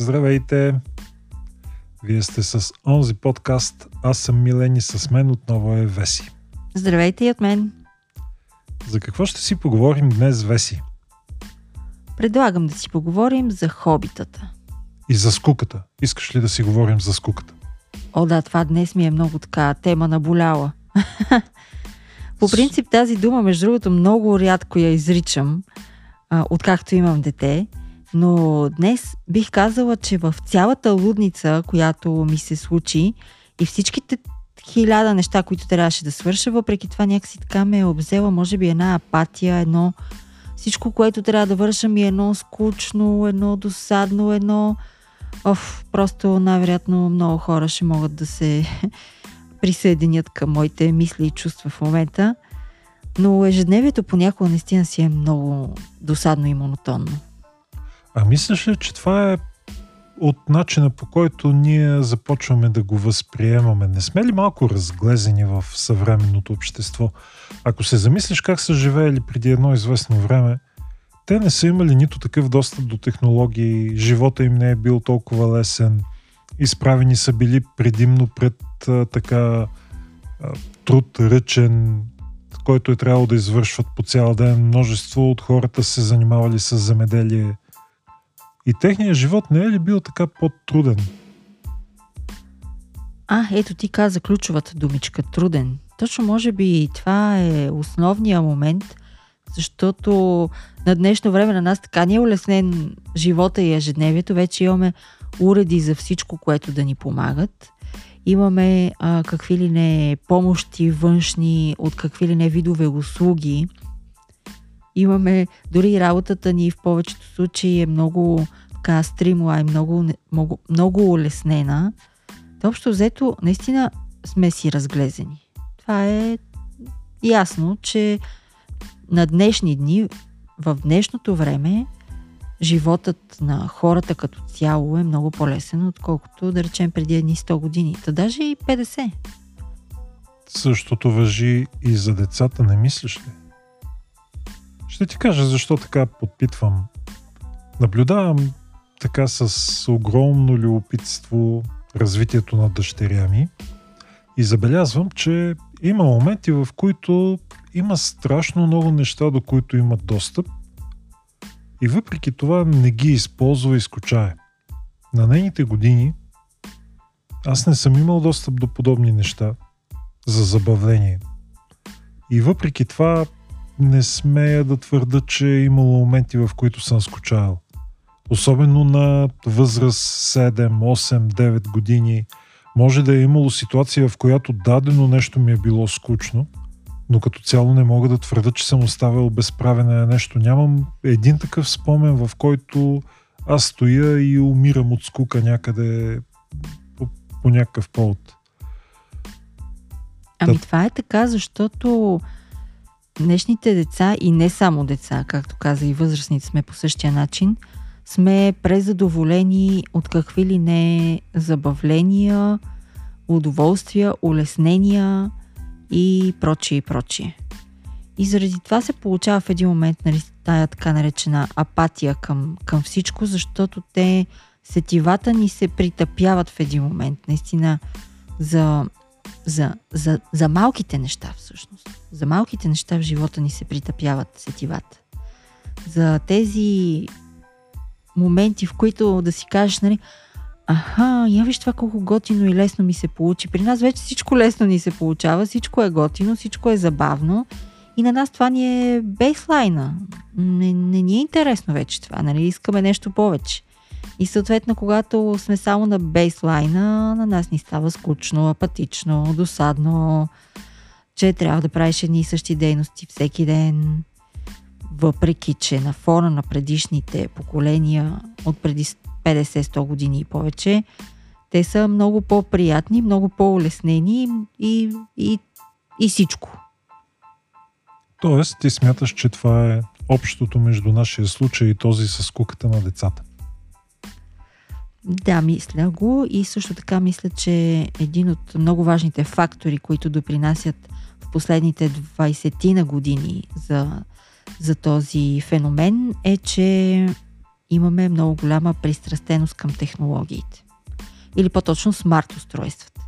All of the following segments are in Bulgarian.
Здравейте! Вие сте с онзи подкаст. Аз съм Милен и с мен отново е Веси. Здравейте и от мен. За какво ще си поговорим днес, Веси? Предлагам да си поговорим за хобитата. И за скуката. Искаш ли да си говорим за скуката? О, да, това днес ми е много така тема наболяла. По принцип тази дума, между другото, много рядко я изричам, а, откакто имам дете. Но днес бих казала, че в цялата лудница, която ми се случи и всичките хиляда неща, които трябваше да свърша, въпреки това някакси така ме е обзела, може би една апатия, едно всичко, което трябва да върша ми е едно скучно, едно досадно, едно... Оф, просто най-вероятно много хора ще могат да се присъединят към моите мисли и чувства в момента. Но ежедневието понякога наистина си е много досадно и монотонно. А мислиш ли, че това е от начина по който ние започваме да го възприемаме? Не сме ли малко разглезени в съвременното общество? Ако се замислиш как са живеели преди едно известно време, те не са имали нито такъв достъп до технологии, живота им не е бил толкова лесен, изправени са били предимно пред а, така а, труд ръчен, който е трябвало да извършват по цял ден. Множество от хората се занимавали с земеделие – и техният живот не е ли бил така по-труден? А, ето ти каза ключовата думичка труден. Точно може би това е основния момент, защото на днешно време на нас така ни е улеснен живота и ежедневието. Вече имаме уреди за всичко, което да ни помагат. Имаме а, какви ли не помощи външни от какви ли не видове услуги – имаме, дори работата ни в повечето случаи е много така стримлайн, много, много, много улеснена. Общо взето, наистина сме си разглезени. Това е ясно, че на днешни дни, в днешното време, животът на хората като цяло е много по-лесен, отколкото да речем преди едни 100 години. Та даже и 50. Същото въжи и за децата, не мислиш ли? Ще ти кажа защо така подпитвам. Наблюдавам така с огромно любопитство развитието на дъщеря ми и забелязвам, че има моменти, в които има страшно много неща, до които имат достъп и въпреки това не ги използва и скучае. На нейните години аз не съм имал достъп до подобни неща за забавление. И въпреки това не смея да твърда, че е имало моменти, в които съм скучавал. Особено на възраст 7, 8, 9 години. Може да е имало ситуация, в която дадено нещо ми е било скучно, но като цяло не мога да твърда, че съм оставил безправене на нещо. Нямам един такъв спомен, в който аз стоя и умирам от скука някъде по, по някакъв повод. Ами това е така, защото днешните деца и не само деца, както каза и възрастните сме по същия начин, сме презадоволени от какви ли не забавления, удоволствия, улеснения и прочие и прочие. И заради това се получава в един момент нали, тая така наречена апатия към, към всичко, защото те сетивата ни се притъпяват в един момент. Наистина за за, за, за малките неща всъщност. За малките неща в живота ни се притъпяват сетивата. За тези моменти, в които да си кажеш, нали, аха, я виж това колко готино и лесно ми се получи. При нас вече всичко лесно ни се получава, всичко е готино, всичко е забавно и на нас това ни е бейслайна. Не, не ни е интересно вече това, нали, искаме нещо повече. И съответно, когато сме само на бейслайна, на нас ни става скучно, апатично, досадно, че трябва да правиш едни и същи дейности всеки ден. Въпреки, че на фона на предишните поколения от преди 50-100 години и повече, те са много по-приятни, много по-улеснени и, и, и всичко. Тоест, ти смяташ, че това е общото между нашия случай и този с куката на децата? Да, мисля го и също така мисля, че един от много важните фактори, които допринасят в последните 20 на години за, за този феномен е, че имаме много голяма пристрастеност към технологиите. Или по-точно смарт устройствата.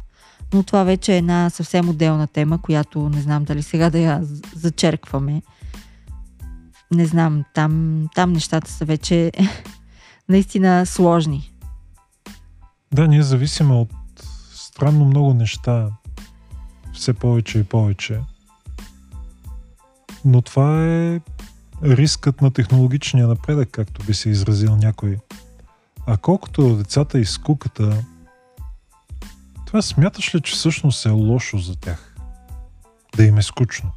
Но това вече е една съвсем отделна тема, която не знам дали сега да я зачеркваме. Не знам, там, там нещата са вече наистина сложни. Да, ние зависиме от странно много неща. Все повече и повече. Но това е рискът на технологичния напредък, както би се изразил някой. А колкото децата и скуката, това смяташ ли, че всъщност е лошо за тях? Да им е скучно.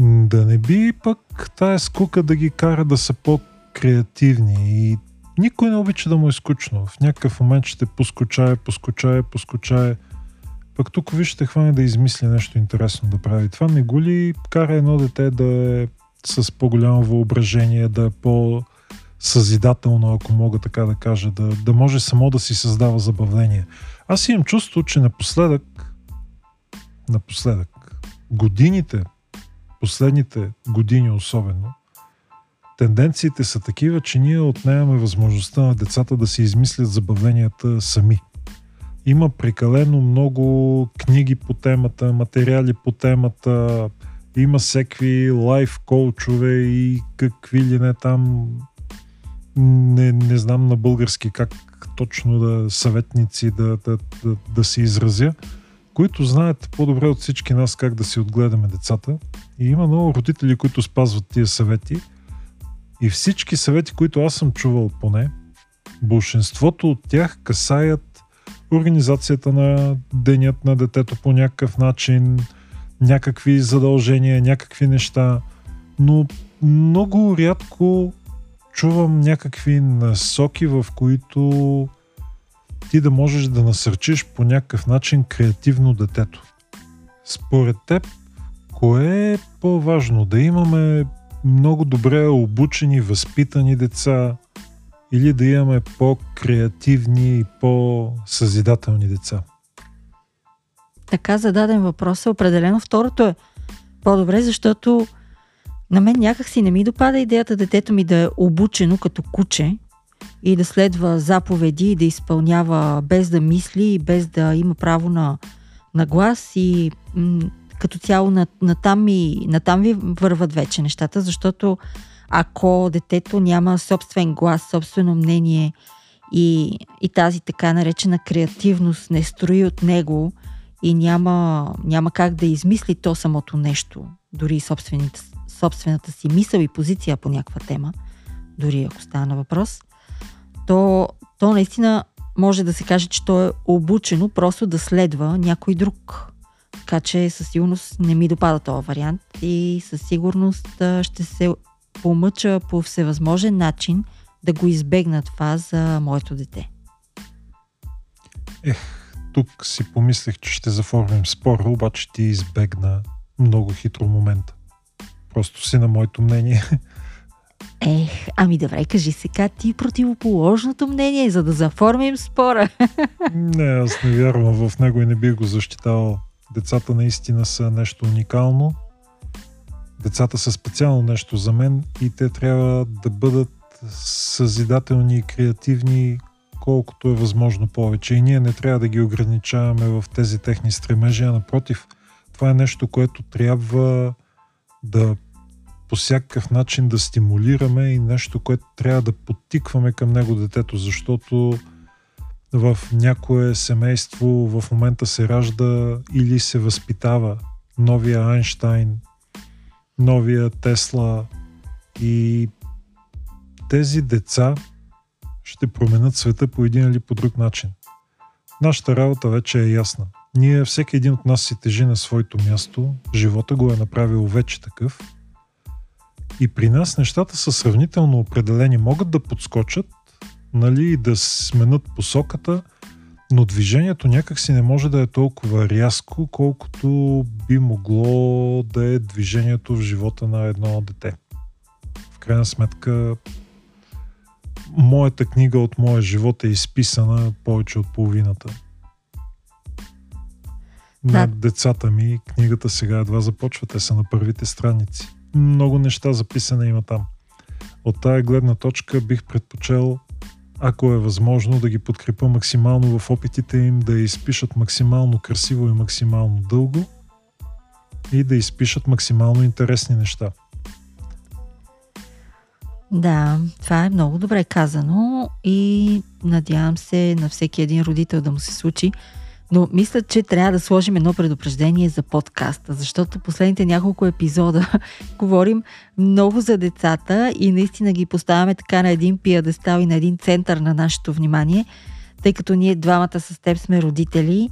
Да не би пък тая скука да ги кара да са по-креативни и никой не обича да му е скучно. В някакъв момент ще поскочае, поскочае, поскочае. Пък тук вижте хване да измисли нещо интересно да прави. Това не го ли кара едно дете да е с по-голямо въображение, да е по- съзидателно, ако мога така да кажа, да, да може само да си създава забавление. Аз имам чувство, че напоследък, напоследък, годините, последните години особено, тенденциите са такива, че ние отнемаме възможността на децата да си измислят забавленията сами. Има прекалено много книги по темата, материали по темата, има всеки лайф коучове и какви ли не там не, не знам на български как точно да съветници да, да, да, да се изразя, които знаят по-добре от всички нас как да си отгледаме децата. И има много родители, които спазват тия съвети. И всички съвети, които аз съм чувал поне, большинството от тях касаят организацията на денят на детето по някакъв начин, някакви задължения, някакви неща, но много рядко чувам някакви насоки, в които ти да можеш да насърчиш по някакъв начин креативно детето. Според теб, кое е по-важно? Да имаме много добре обучени, възпитани деца или да имаме по-креативни и по-съзидателни деца? Така зададен въпрос е определено. Второто е по-добре, защото на мен някак си не ми допада идеята детето ми да е обучено като куче и да следва заповеди и да изпълнява без да мисли и без да има право на, на глас и м- като цяло на, на, там на ви върват вече нещата, защото ако детето няма собствен глас, собствено мнение и, и тази така наречена креативност не строи от него и няма, няма как да измисли то самото нещо, дори собствената си мисъл и позиция по някаква тема, дори ако става на въпрос, то, то наистина може да се каже, че то е обучено просто да следва някой друг. Така че със сигурност не ми допада този вариант и със сигурност ще се помъча по всевъзможен начин да го избегна това за моето дете. Ех, тук си помислех, че ще заформим спора, обаче ти избегна много хитро момента. Просто си на моето мнение. Ех, ами добре, кажи сега ти противоположното мнение, за да заформим спора. Не, аз не вярвам в него и не бих го защитавал. Децата наистина са нещо уникално. Децата са специално нещо за мен и те трябва да бъдат съзидателни и креативни колкото е възможно повече. И ние не трябва да ги ограничаваме в тези техни стремежи, а напротив, това е нещо, което трябва да по всякакъв начин да стимулираме и нещо, което трябва да подтикваме към него детето, защото в някое семейство в момента се ражда или се възпитава новия Айнштайн, новия Тесла и тези деца ще променят света по един или по друг начин. Нашата работа вече е ясна. Ние, всеки един от нас си тежи на своето място, живота го е направил вече такъв – и при нас нещата са сравнително определени. Могат да подскочат, нали, да сменят посоката, но движението някакси не може да е толкова рязко, колкото би могло да е движението в живота на едно дете. В крайна сметка, моята книга от моя живот е изписана повече от половината. Да. На децата ми книгата сега едва започва, те са на първите страници много неща записани има там. от тая гледна точка бих предпочел, ако е възможно, да ги подкрепа максимално в опитите им да изпишат максимално красиво и максимално дълго и да изпишат максимално интересни неща. Да, това е много добре казано и надявам се на всеки един родител да му се случи. Но мисля, че трябва да сложим едно предупреждение за подкаста, защото последните няколко епизода говорим много за децата и наистина ги поставяме така на един пиадестал и на един център на нашето внимание, тъй като ние двамата с теб сме родители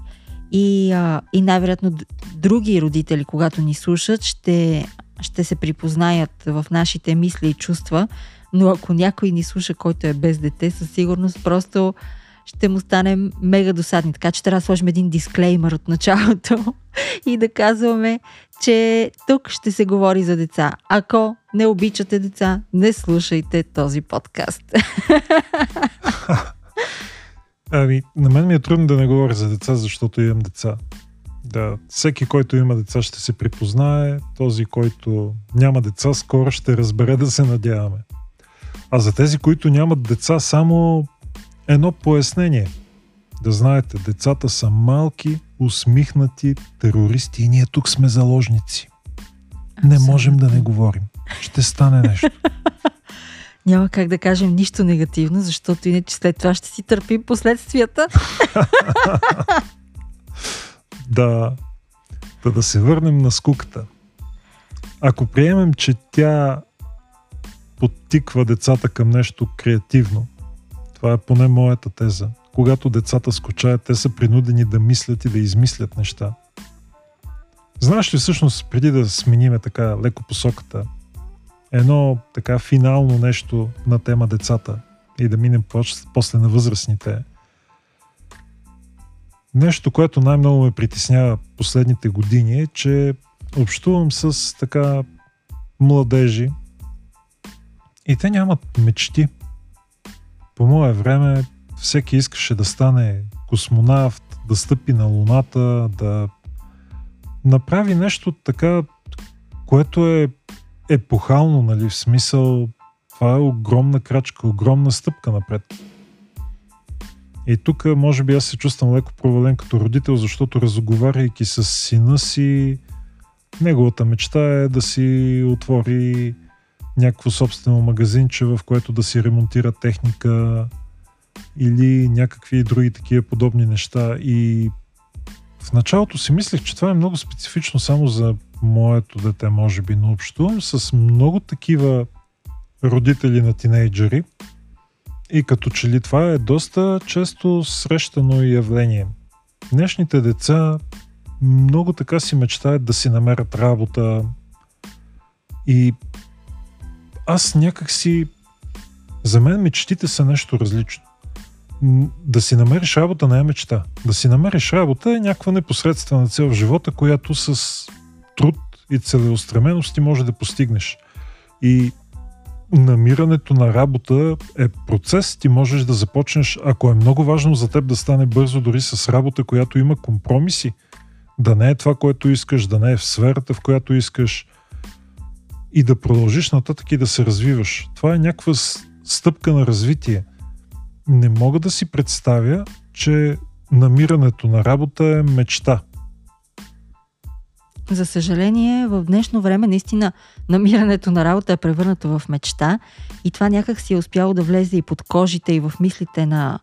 и, а, и най-вероятно други родители, когато ни слушат, ще ще се припознаят в нашите мисли и чувства, но ако някой ни слуша, който е без дете, със сигурност просто ще му стане мега досадни. Така че трябва да сложим един дисклеймер от началото и да казваме, че тук ще се говори за деца. Ако не обичате деца, не слушайте този подкаст. Ами, на мен ми е трудно да не говоря за деца, защото имам деца. Да, всеки, който има деца, ще се припознае. Този, който няма деца, скоро ще разбере да се надяваме. А за тези, които нямат деца, само едно пояснение. Да знаете, децата са малки, усмихнати терористи и ние тук сме заложници. Не можем да не говорим. Ще стане нещо. Няма как да кажем нищо негативно, защото иначе след това ще си търпим последствията. да, да, да се върнем на скуката. Ако приемем, че тя подтиква децата към нещо креативно, това е поне моята теза. Когато децата скучаят, те са принудени да мислят и да измислят неща. Знаеш ли всъщност, преди да смениме така леко посоката, едно така финално нещо на тема децата и да минем после на възрастните – Нещо, което най-много ме притеснява последните години е, че общувам с така младежи и те нямат мечти. По мое време всеки искаше да стане космонавт, да стъпи на Луната, да направи нещо така, което е епохално, нали, в смисъл това е огромна крачка, огромна стъпка напред. И тук, може би, аз се чувствам леко провален като родител, защото разговаряйки с сина си, неговата мечта е да си отвори някакво собствено магазинче, в което да си ремонтира техника или някакви други такива подобни неща. И в началото си мислех, че това е много специфично само за моето дете, може би, но общувам с много такива родители на тинейджери – и като че ли това е доста често срещано явление. Днешните деца много така си мечтаят да си намерят работа и аз някак си... За мен мечтите са нещо различно. Да си намериш работа не е мечта. Да си намериш работа е някаква непосредствена цел в живота, която с труд и целеустременост ти може да постигнеш. И намирането на работа е процес. Ти можеш да започнеш, ако е много важно за теб да стане бързо, дори с работа, която има компромиси, да не е това, което искаш, да не е в сферата, в която искаш и да продължиш нататък и да се развиваш. Това е някаква стъпка на развитие. Не мога да си представя, че намирането на работа е мечта. За съжаление, в днешно време наистина намирането на работа е превърнато в мечта и това някак си е успяло да влезе и под кожите и в мислите на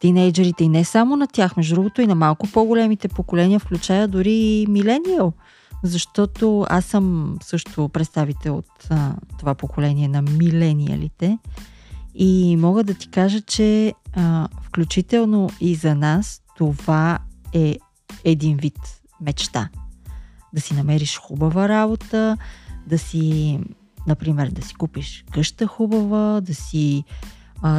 тинейджерите и не само на тях, между другото и на малко по-големите поколения, включая дори и милениал. Защото аз съм също представител от а, това поколение на милениалите и мога да ти кажа, че а, включително и за нас това е един вид мечта – да си намериш хубава работа, да си, например, да си купиш къща хубава, да си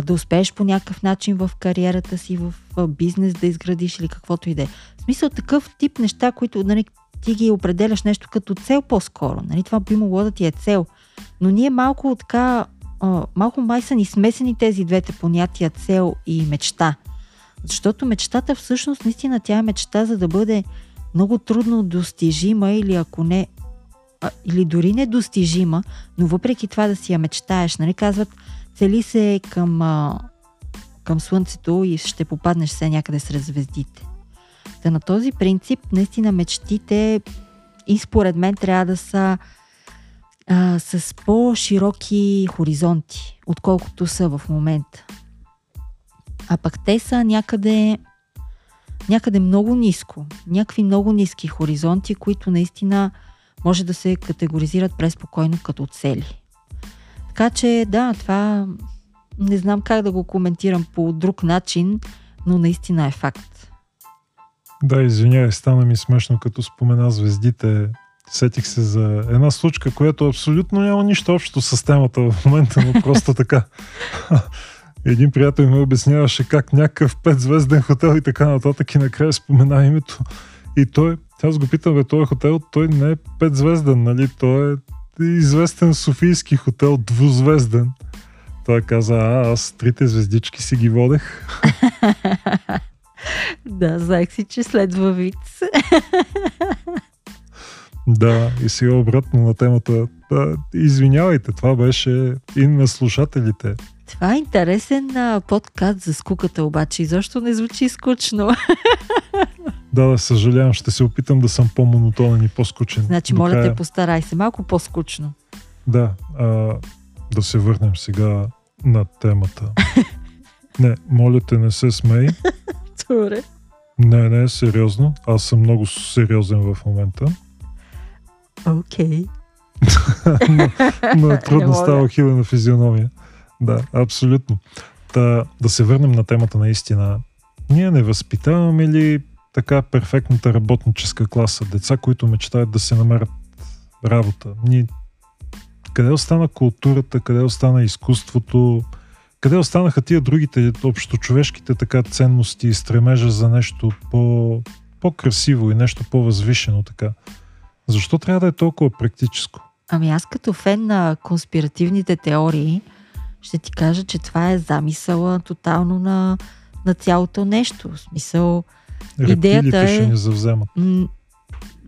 да успееш по някакъв начин в кариерата си, в бизнес да изградиш или каквото и да е. В смисъл такъв тип неща, които нали, ти ги определяш нещо като цел по-скоро. Нали, това би могло да ти е цел. Но ние малко така, малко май са ни смесени тези двете понятия цел и мечта. Защото мечтата всъщност, наистина тя е мечта за да бъде много трудно достижима или ако не или дори недостижима, но въпреки това да си я мечтаеш. Нали казват, цели се към, към Слънцето и ще попаднеш все някъде сред звездите. Та на този принцип, наистина мечтите и според мен трябва да са а, с по-широки хоризонти, отколкото са в момента. А пък те са някъде, някъде много ниско, някакви много ниски хоризонти, които наистина може да се категоризират преспокойно като цели. Така че да, това не знам как да го коментирам по друг начин, но наистина е факт. Да, извинявай, стана ми смешно, като спомена звездите. Сетих се за една случка, която абсолютно няма нищо общо с темата в момента, но просто така. Един приятел ми обясняваше как някакъв петзвезден хотел и така нататък и накрая спомена името. И той, аз го питам, бе, този хотел, той не е петзвезден, нали? Той е известен софийски хотел, двузвезден. Той каза, а, аз трите звездички си ги водех. да, знаех си, че следва вид. да, и сега обратно на темата. Да, извинявайте, това беше и на слушателите. Това е интересен а, подкаст за скуката, обаче и защо не звучи скучно. да, да, съжалявам, ще се опитам да съм по-монотонен и по-скучен. Значи, моля те, постарай се малко по-скучно. Да, а, да се върнем сега на темата. не, моля те, не се смей. Добре. Не, не, сериозно. Аз съм много сериозен в момента. Окей. Okay. но, но е трудно става хилена физиономия. Да, абсолютно. Да, да се върнем на темата наистина. Ние не възпитаваме ли така перфектната работническа класа? Деца, които мечтаят да се намерят работа. Ние... Къде остана културата, къде остана изкуството, къде останаха тия другите общочовешките така ценности и стремежа за нещо по, по-красиво и нещо по-възвишено така? Защо трябва да е толкова практическо? Ами аз като фен на конспиративните теории, ще ти кажа, че това е замисъла тотално на, на цялото нещо. В смисъл, Рептилите идеята е... ще ни завземат. М-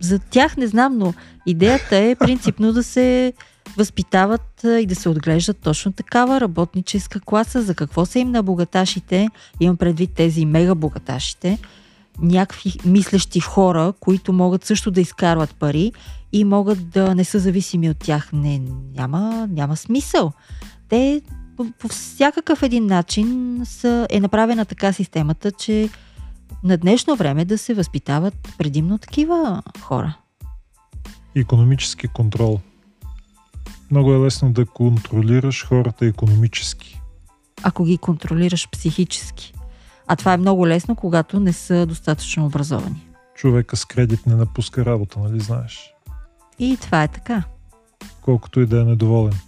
за тях не знам, но идеята е принципно да се възпитават и да се отглеждат точно такава работническа класа. За какво са им на богаташите? Имам предвид тези мега богаташите. Някакви мислещи хора, които могат също да изкарват пари и могат да не са зависими от тях. Не, няма, няма смисъл. Те по, по всякакъв един начин са, е направена така системата, че на днешно време да се възпитават предимно такива хора. Економически контрол. Много е лесно да контролираш хората економически. Ако ги контролираш психически. А това е много лесно, когато не са достатъчно образовани. Човека с кредит не напуска работа, нали знаеш? И това е така. Колкото и да е недоволен.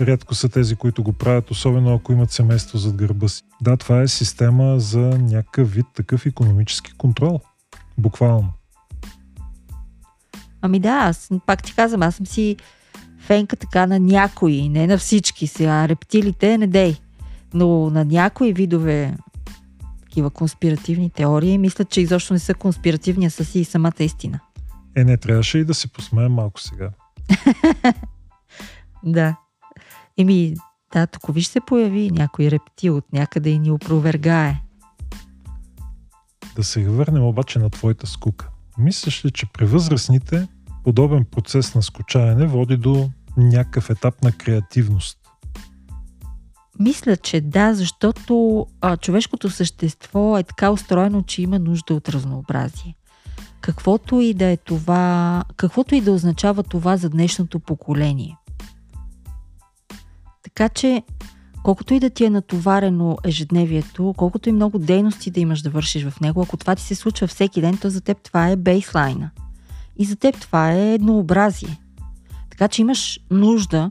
Рядко са тези, които го правят, особено ако имат семейство зад гърба си. Да, това е система за някакъв вид такъв економически контрол. Буквално. Ами да, аз пак ти казвам, аз съм си фенка така на някои, не на всички сега. Рептилите не дей. Но на някои видове такива конспиративни теории, мисля, че изобщо не са конспиративни, а са си и самата истина. Е, не трябваше и да се посмеем малко сега. да. Еми, да, тук виж се появи някой рептил от някъде и ни опровергае. Да се върнем обаче на твоята скука. Мислиш ли, че при възрастните подобен процес на скучаене води до някакъв етап на креативност? Мисля, че да, защото а, човешкото същество е така устроено, че има нужда от разнообразие. Каквото и да е това, каквото и да означава това за днешното поколение. Така че, колкото и да ти е натоварено ежедневието, колкото и много дейности да имаш да вършиш в него, ако това ти се случва всеки ден, то за теб това е бейслайна. И за теб това е еднообразие. Така че имаш нужда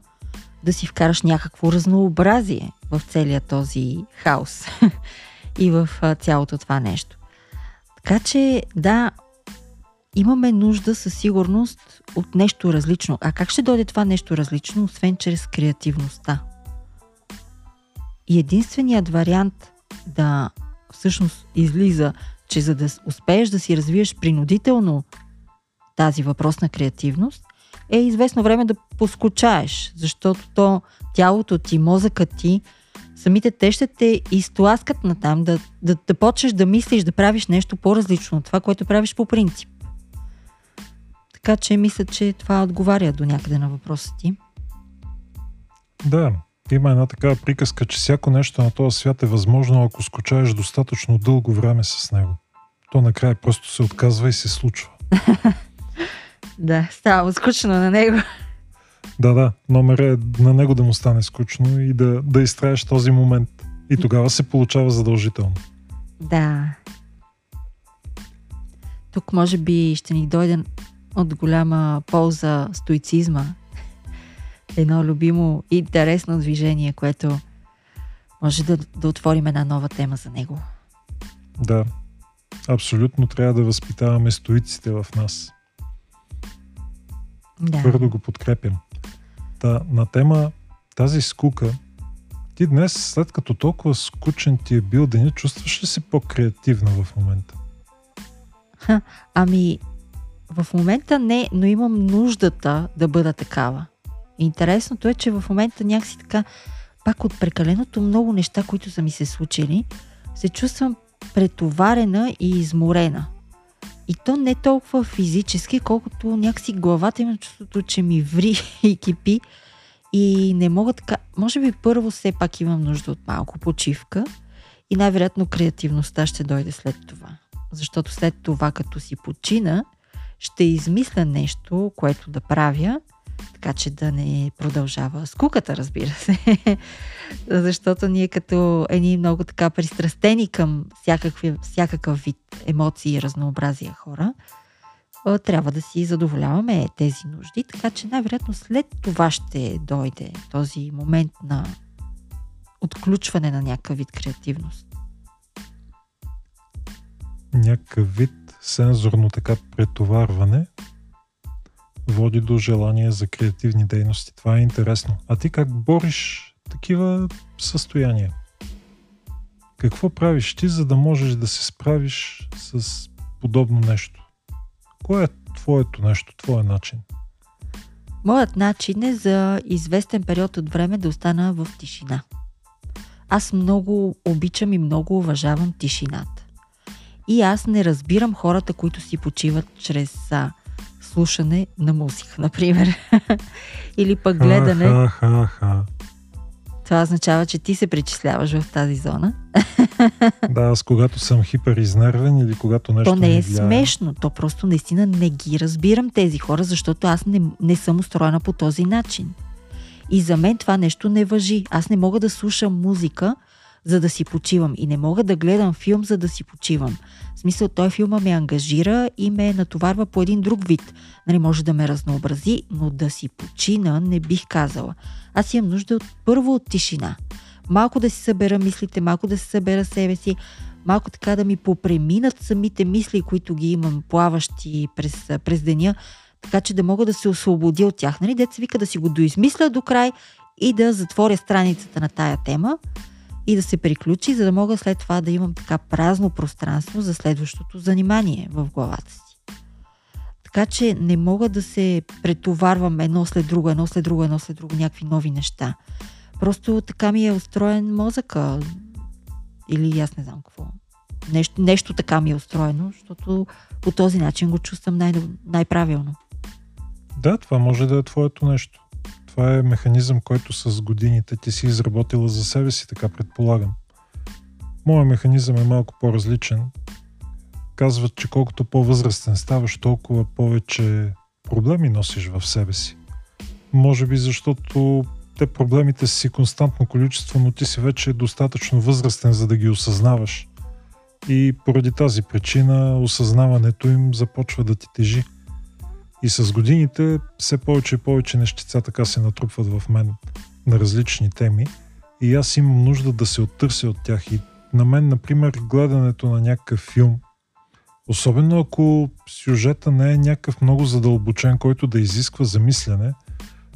да си вкараш някакво разнообразие в целия този хаос и в цялото това нещо. Така че, да, имаме нужда със сигурност от нещо различно. А как ще дойде това нещо различно, освен чрез креативността? И единственият вариант да всъщност излиза, че за да успееш да си развиеш принудително тази въпрос на креативност, е известно време да поскучаеш, защото то тялото ти, мозъкът ти, самите те ще те изтласкат на там, да, да, да почнеш да мислиш, да правиш нещо по-различно от това, което правиш по принцип. Така че мисля, че това отговаря до някъде на въпроса ти. Да, има една такава приказка, че всяко нещо на този свят е възможно, ако скучаеш достатъчно дълго време с него. То накрая просто се отказва и се случва. да, става скучно на него. Да, да. Номер е на него да му стане скучно и да, да изтраеш този момент. И тогава се получава задължително. Да. Тук може би ще ни дойде от голяма полза стоицизма. Едно любимо и интересно движение, което може да, да отворим една нова тема за него. Да, абсолютно трябва да възпитаваме стоиците в нас. Да. Твърдо го подкрепям. Та, на тема тази скука, ти днес, след като толкова скучен ти е бил деня, чувстваш ли се по-креативна в момента? Ха, ами, в момента не, но имам нуждата да бъда такава. Интересното е, че в момента някакси така, пак от прекаленото много неща, които са ми се случили, се чувствам претоварена и изморена. И то не толкова физически, колкото някакси главата има чувството, че ми ври и кипи. И не мога така. Може би първо все пак имам нужда от малко почивка и най-вероятно креативността ще дойде след това. Защото след това, като си почина, ще измисля нещо, което да правя, така че да не продължава скуката, разбира се. Защото ние като едни много така пристрастени към всякакви, всякакъв вид емоции и разнообразия хора, трябва да си задоволяваме тези нужди, така че най-вероятно след това ще дойде този момент на отключване на някакъв вид креативност. Някакъв вид сензорно така претоварване води до желание за креативни дейности. Това е интересно. А ти как бориш такива състояния? Какво правиш ти, за да можеш да се справиш с подобно нещо? Кое е твоето нещо, твоя начин? Моят начин е за известен период от време да остана в тишина. Аз много обичам и много уважавам тишината. И аз не разбирам хората, които си почиват чрез а, слушане на музика, например. Или пък гледане. Ха, ха, ха. Това означава, че ти се причисляваш в тази зона. да, аз когато съм хиперизнервен или когато нещо То не е влияе... смешно, то просто наистина не ги разбирам тези хора, защото аз не, не съм устроена по този начин. И за мен това нещо не въжи. Аз не мога да слушам музика, за да си почивам. И не мога да гледам филм, за да си почивам. В смисъл, той филма ме ангажира и ме натоварва по един друг вид. Нали, може да ме разнообрази, но да си почина не бих казала. Аз имам нужда от, първо от тишина. Малко да си събера мислите, малко да си събера себе си, малко така да ми попреминат самите мисли, които ги имам плаващи през, през деня, така че да мога да се освободя от тях. Нали? Деца вика да си го доизмисля до край и да затворя страницата на тая тема и да се приключи, за да мога след това да имам така празно пространство за следващото занимание в главата си. Така че не мога да се претоварвам едно след друго, едно след друго, едно след друго, някакви нови неща. Просто така ми е устроен мозъка. Или аз не знам какво. Нещо, нещо така ми е устроено, защото по този начин го чувствам най- най-правилно. Да, това може да е твоето нещо. Това е механизъм, който с годините ти си изработила за себе си, така предполагам. Моят механизъм е малко по-различен. Казват, че колкото по-възрастен ставаш, толкова повече проблеми носиш в себе си. Може би защото те проблемите си константно количество, но ти си вече достатъчно възрастен, за да ги осъзнаваш. И поради тази причина осъзнаването им започва да ти тежи. И с годините все повече и повече нещица така се натрупват в мен на различни теми и аз имам нужда да се оттърся от тях. И на мен, например, гледането на някакъв филм, особено ако сюжета не е някакъв много задълбочен, който да изисква замислене,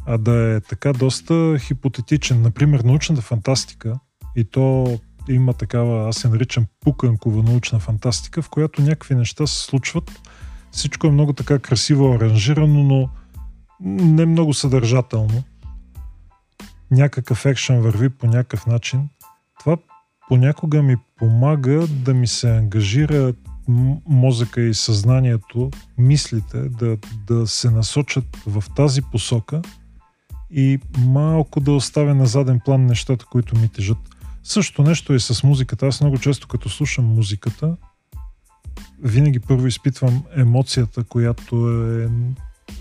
а да е така доста хипотетичен. Например, научната фантастика, и то има такава, аз се наричам пуканкова научна фантастика, в която някакви неща се случват всичко е много така красиво аранжирано, но не много съдържателно. Някакъв екшен върви по някакъв начин. Това понякога ми помага да ми се ангажира мозъка и съзнанието, мислите да, да се насочат в тази посока и малко да оставя на заден план нещата, които ми тежат. Също нещо е с музиката. Аз много често като слушам музиката, винаги първо изпитвам емоцията, която е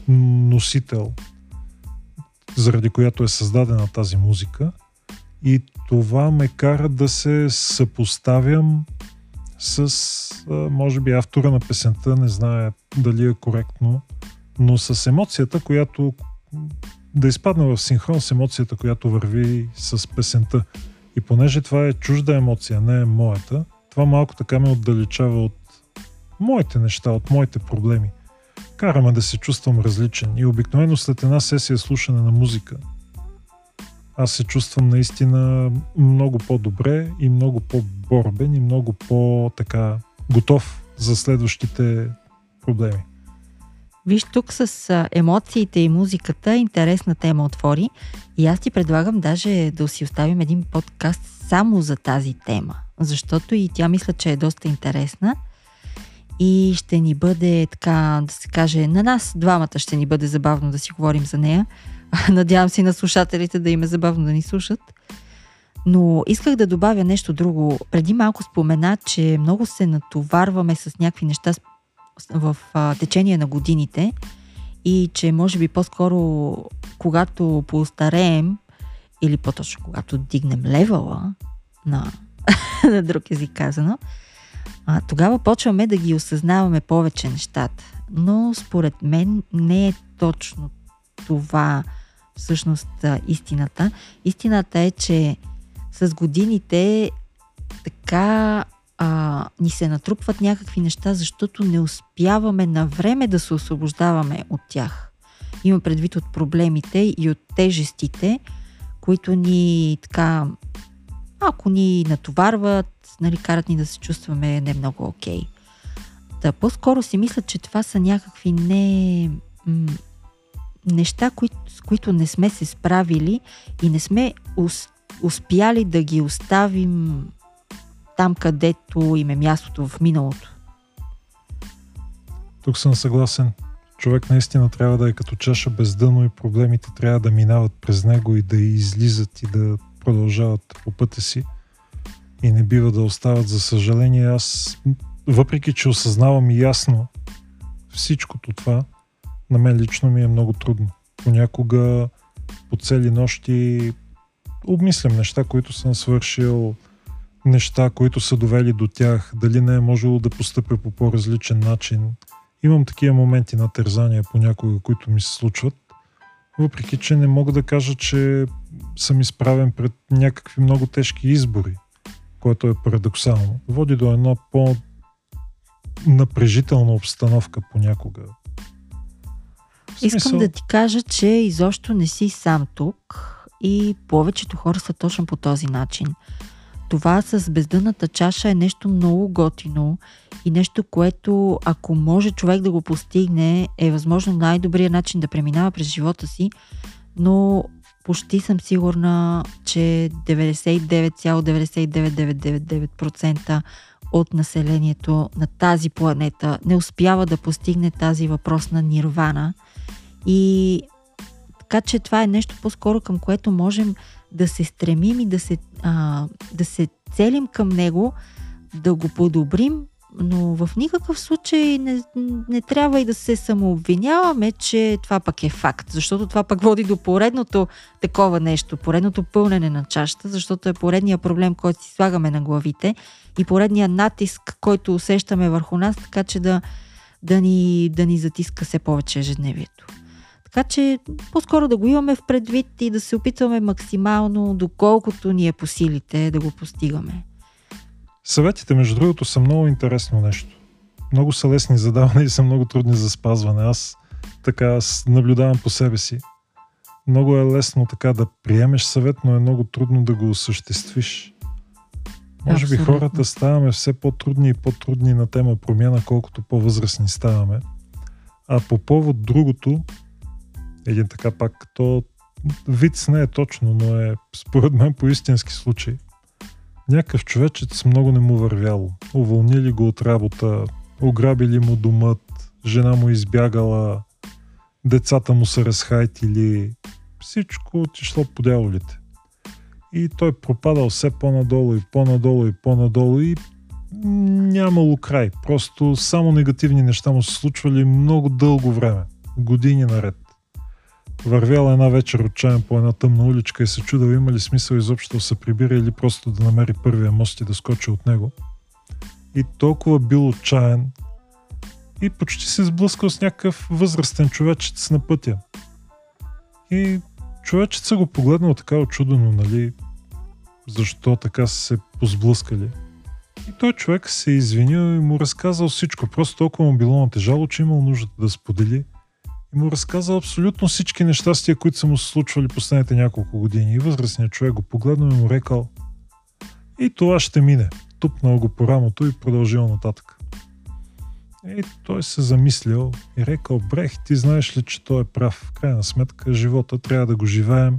носител, заради която е създадена тази музика. И това ме кара да се съпоставям с, може би, автора на песента, не знае дали е коректно, но с емоцията, която да изпадна в синхрон с емоцията, която върви с песента. И понеже това е чужда емоция, не е моята, това малко така ме отдалечава от моите неща, от моите проблеми. Караме да се чувствам различен. И обикновено след една сесия слушане на музика, аз се чувствам наистина много по-добре и много по-борбен и много по-така готов за следващите проблеми. Виж, тук с емоциите и музиката интересна тема отвори и аз ти предлагам даже да си оставим един подкаст само за тази тема, защото и тя мисля, че е доста интересна и ще ни бъде така, да се каже, на нас двамата ще ни бъде забавно да си говорим за нея. Надявам се на слушателите да им е забавно да ни слушат. Но исках да добавя нещо друго. Преди малко спомена, че много се натоварваме с някакви неща в течение на годините и че може би по-скоро, когато поостареем или по-точно когато дигнем левела на, на друг език казано, а, тогава почваме да ги осъзнаваме повече нещата. Но според мен не е точно това всъщност истината. Истината е, че с годините така а, ни се натрупват някакви неща, защото не успяваме на време да се освобождаваме от тях. Има предвид от проблемите и от тежестите, които ни така малко ни натоварват, нали, карат ни да се чувстваме не много окей. Okay. По-скоро си мисля, че това са някакви не... М- неща, кои, с които не сме се справили и не сме ус, успяли да ги оставим там, където им е мястото в миналото. Тук съм съгласен. Човек наистина трябва да е като чаша без дъно и проблемите трябва да минават през него и да излизат и да продължават по пътя си и не бива да остават. За съжаление, аз, въпреки че осъзнавам ясно всичкото това, на мен лично ми е много трудно. Понякога по цели нощи обмислям неща, които съм свършил, неща, които са довели до тях, дали не е можело да постъпя по по-различен начин. Имам такива моменти на тързания понякога, които ми се случват, въпреки че не мога да кажа, че съм изправен пред някакви много тежки избори, което е парадоксално. Води до една по-напрежителна обстановка понякога. Искам да ти кажа, че изобщо не си сам тук и повечето хора са точно по този начин това с бездъната чаша е нещо много готино и нещо, което ако може човек да го постигне, е възможно най-добрият начин да преминава през живота си, но почти съм сигурна, че 99,99999% от населението на тази планета не успява да постигне тази въпросна нирвана. И така че това е нещо по-скоро към което можем да се стремим и да се, а, да се целим към него, да го подобрим, но в никакъв случай не, не трябва и да се самообвиняваме, че това пък е факт, защото това пък води до поредното такова нещо, поредното пълнене на чашата, защото е поредния проблем, който си слагаме на главите и поредния натиск, който усещаме върху нас, така че да, да, ни, да ни затиска все повече ежедневието. Така че по-скоро да го имаме в предвид и да се опитваме максимално, доколкото ни е по силите, да го постигаме. Съветите, между другото, са много интересно нещо. Много са лесни за даване и са много трудни за спазване. Аз така аз наблюдавам по себе си. Много е лесно така да приемеш съвет, но е много трудно да го осъществиш. Може Абсолютно. би хората ставаме все по-трудни и по-трудни на тема промяна, колкото по-възрастни ставаме. А по повод другото, един така пак, то виц не е точно, но е според мен по истински случай. Някакъв човечец много не му вървяло. Уволнили го от работа, ограбили му домът, жена му избягала, децата му се разхайтили, всичко отишло по дяволите. И той пропадал все по-надолу и по-надолу и по-надолу и нямало край. Просто само негативни неща му се случвали много дълго време. Години наред. Вървяла една вечер отчаян по една тъмна уличка и се чудал има ли смисъл изобщо да се прибира или просто да намери първия мост и да скочи от него. И толкова бил отчаян и почти се сблъскал с някакъв възрастен човечец на пътя. И човечеца го погледнал така очудено, нали, защо така са се позблъскали. И той човек се е извинил и му разказал всичко. Просто толкова му било натежало, че имал нужда да сподели. Му разказал абсолютно всички нещастия, които са му се случвали последните няколко години. И възрастният човек го погледнал и му рекал и това ще мине. Тупнал го по рамото и продължил нататък. И той се замислил и рекал, Брех, ти знаеш ли, че той е прав. В крайна сметка, живота трябва да го живеем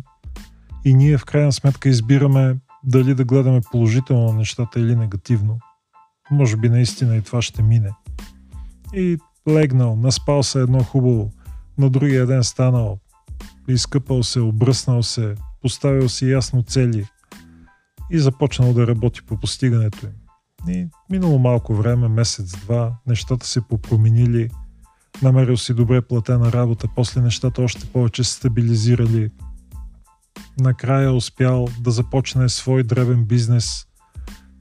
и ние в крайна сметка избираме дали да гледаме положително на нещата или негативно. Може би наистина и това ще мине. И легнал, наспал се едно хубаво, на другия ден станал, изкъпал се, обръснал се, поставил си ясно цели и започнал да работи по постигането им. И минало малко време, месец-два, нещата се попроменили, намерил си добре платена работа, после нещата още повече се стабилизирали, накрая успял да започне свой древен бизнес.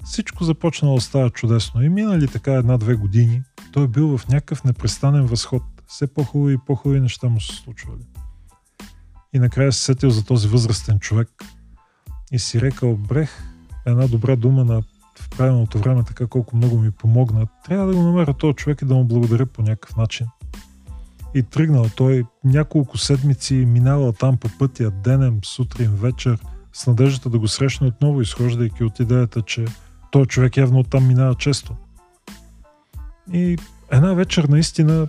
Всичко започнало да става чудесно и минали така една-две години, той е бил в някакъв непрестанен възход. Все по-хубави и по-хубави неща му се случвали. И накрая се сетил за този възрастен човек и си рекал, брех, една добра дума на в правилното време, така колко много ми помогна. Трябва да го намеря този човек и да му благодаря по някакъв начин и тръгнал. Той няколко седмици минавал там по пътя, денем, сутрин, вечер, с надеждата да го срещне отново, изхождайки от идеята, че той човек явно оттам минава често. И една вечер наистина,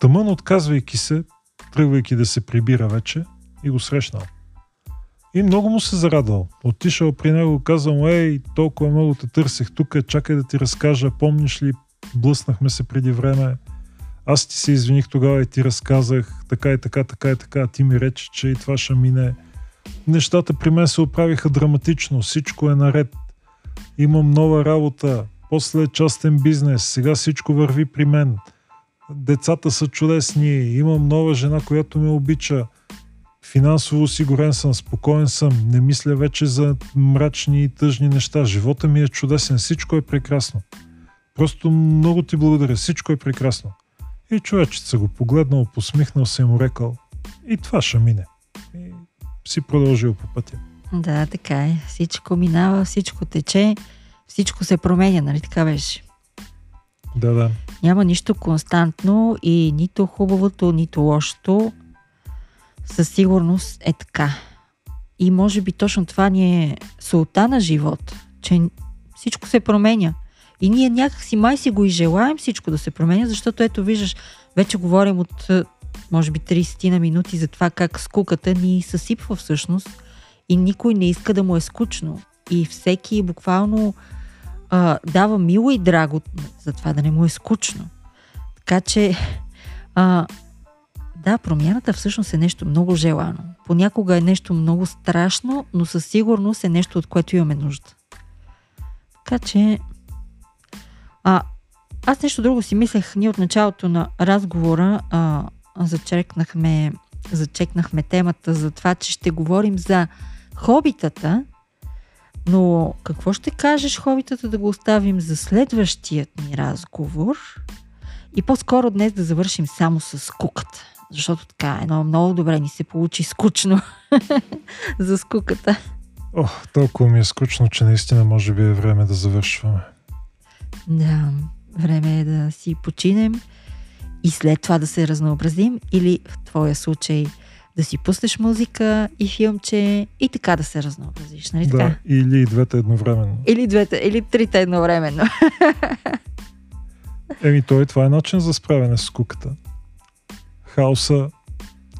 тъмън отказвайки се, тръгвайки да се прибира вече, и го срещнал. И много му се зарадвал. Отишъл при него, казал ей, толкова много те търсех тук, чакай да ти разкажа, помниш ли, блъснахме се преди време, аз ти се извиних тогава и ти разказах така и така, така и така. Ти ми рече, че и това ще мине. Нещата при мен се оправиха драматично. Всичко е наред. Имам нова работа. После е частен бизнес. Сега всичко върви при мен. Децата са чудесни. Имам нова жена, която ме обича. Финансово осигурен съм, спокоен съм. Не мисля вече за мрачни и тъжни неща. Живота ми е чудесен. Всичко е прекрасно. Просто много ти благодаря. Всичко е прекрасно. И човечец го погледнал, посмихнал се и му рекал и това ще мине. И си продължил по пътя. Да, така е. Всичко минава, всичко тече, всичко се променя, нали така беше? Да, да. Няма нищо константно и нито хубавото, нито лошото. Със сигурност е така. И може би точно това ни е султа на живот, че всичко се променя. И ние някакси май си го и желаем всичко да се променя, защото ето виждаш, вече говорим от може би 30 на минути за това как скуката ни съсипва всъщност и никой не иска да му е скучно. И всеки буквално а, дава мило и драго за това да не му е скучно. Така че а, да, промяната всъщност е нещо много желано. Понякога е нещо много страшно, но със сигурност е нещо, от което имаме нужда. Така че а, аз нещо друго си мислех. Ние от началото на разговора а, зачекнахме, зачекнахме темата за това, че ще говорим за хобитата, но какво ще кажеш хобитата да го оставим за следващият ни разговор и по-скоро днес да завършим само с куката. Защото така, едно много добре ни се получи скучно за скуката. Ох, толкова ми е скучно, че наистина може би е време да завършваме. Да, време е да си починем и след това да се разнообразим или в твоя случай да си пуснеш музика и филмче и така да се разнообразиш, нали да, така? или двете едновременно. Или двете, или трите едновременно. Еми, той това е начин за справяне с куката. Хаоса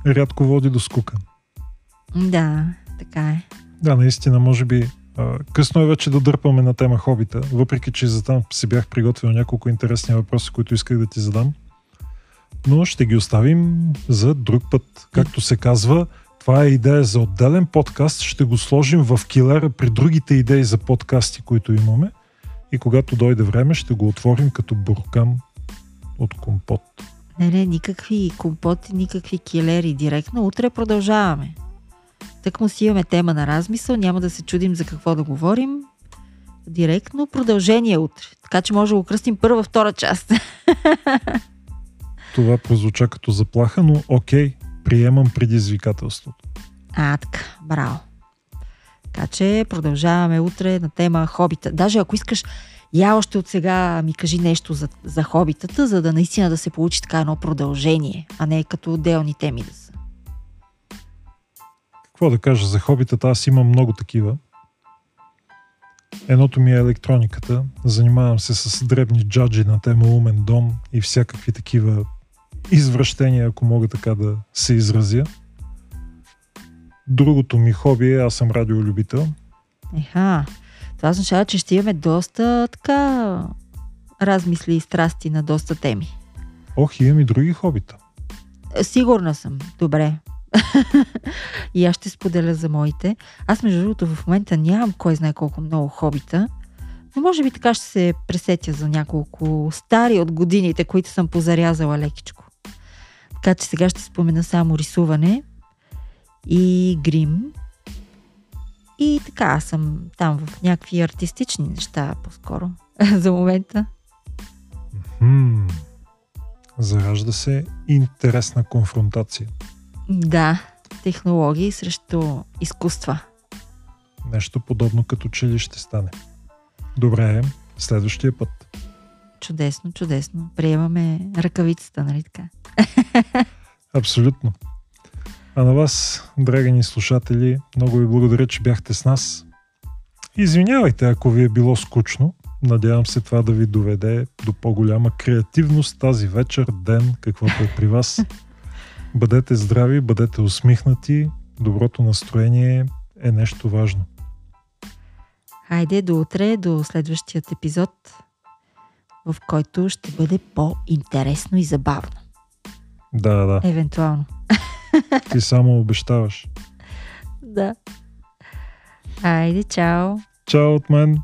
рядко води до скука. Да, така е. Да, наистина, може би късно е вече да дърпаме на тема хобита, въпреки че за там си бях приготвил няколко интересни въпроси, които исках да ти задам. Но ще ги оставим за друг път. Както се казва, това е идея за отделен подкаст. Ще го сложим в килера при другите идеи за подкасти, които имаме. И когато дойде време, ще го отворим като буркан от компот. Не, не, никакви компоти, никакви килери директно. Утре продължаваме. Так му си имаме тема на размисъл, няма да се чудим за какво да говорим. Директно продължение утре. Така че може да го кръстим първа, втора част. Това прозвуча като заплаха, но окей, приемам предизвикателството. А, така, браво. Така че продължаваме утре на тема хобита. Даже ако искаш, я още от сега ми кажи нещо за, за хобитата, за да наистина да се получи така едно продължение, а не като отделни теми да са. Какво да кажа за хобитата? Аз имам много такива. Едното ми е електрониката. Занимавам се с дребни джаджи на тема умен дом и всякакви такива извращения, ако мога така да се изразя. Другото ми хоби е, аз съм радиолюбител. Еха, това означава, че ще имаме доста така размисли и страсти на доста теми. Ох, имам и други хобита. Сигурна съм. Добре. и аз ще споделя за моите. Аз, между другото, в момента нямам кой знае колко много хобита, но може би така ще се пресетя за няколко стари от годините, които съм позарязала лекичко. Така че сега ще спомена само рисуване и грим. И така, аз съм там в някакви артистични неща по-скоро за момента. Хм, заражда се интересна конфронтация. Да, технологии срещу изкуства. Нещо подобно като че ли ще стане. Добре, следващия път. Чудесно, чудесно. Приемаме ръкавицата, нали така? Абсолютно. А на вас, драги ни слушатели, много ви благодаря, че бяхте с нас. Извинявайте, ако ви е било скучно. Надявам се това да ви доведе до по-голяма креативност тази вечер, ден, каквото е при вас. Бъдете здрави, бъдете усмихнати. Доброто настроение е нещо важно. Хайде до утре, до следващият епизод, в който ще бъде по-интересно и забавно. Да, да. Евентуално. Ти само обещаваш. Да. Хайде, чао. Чао от мен.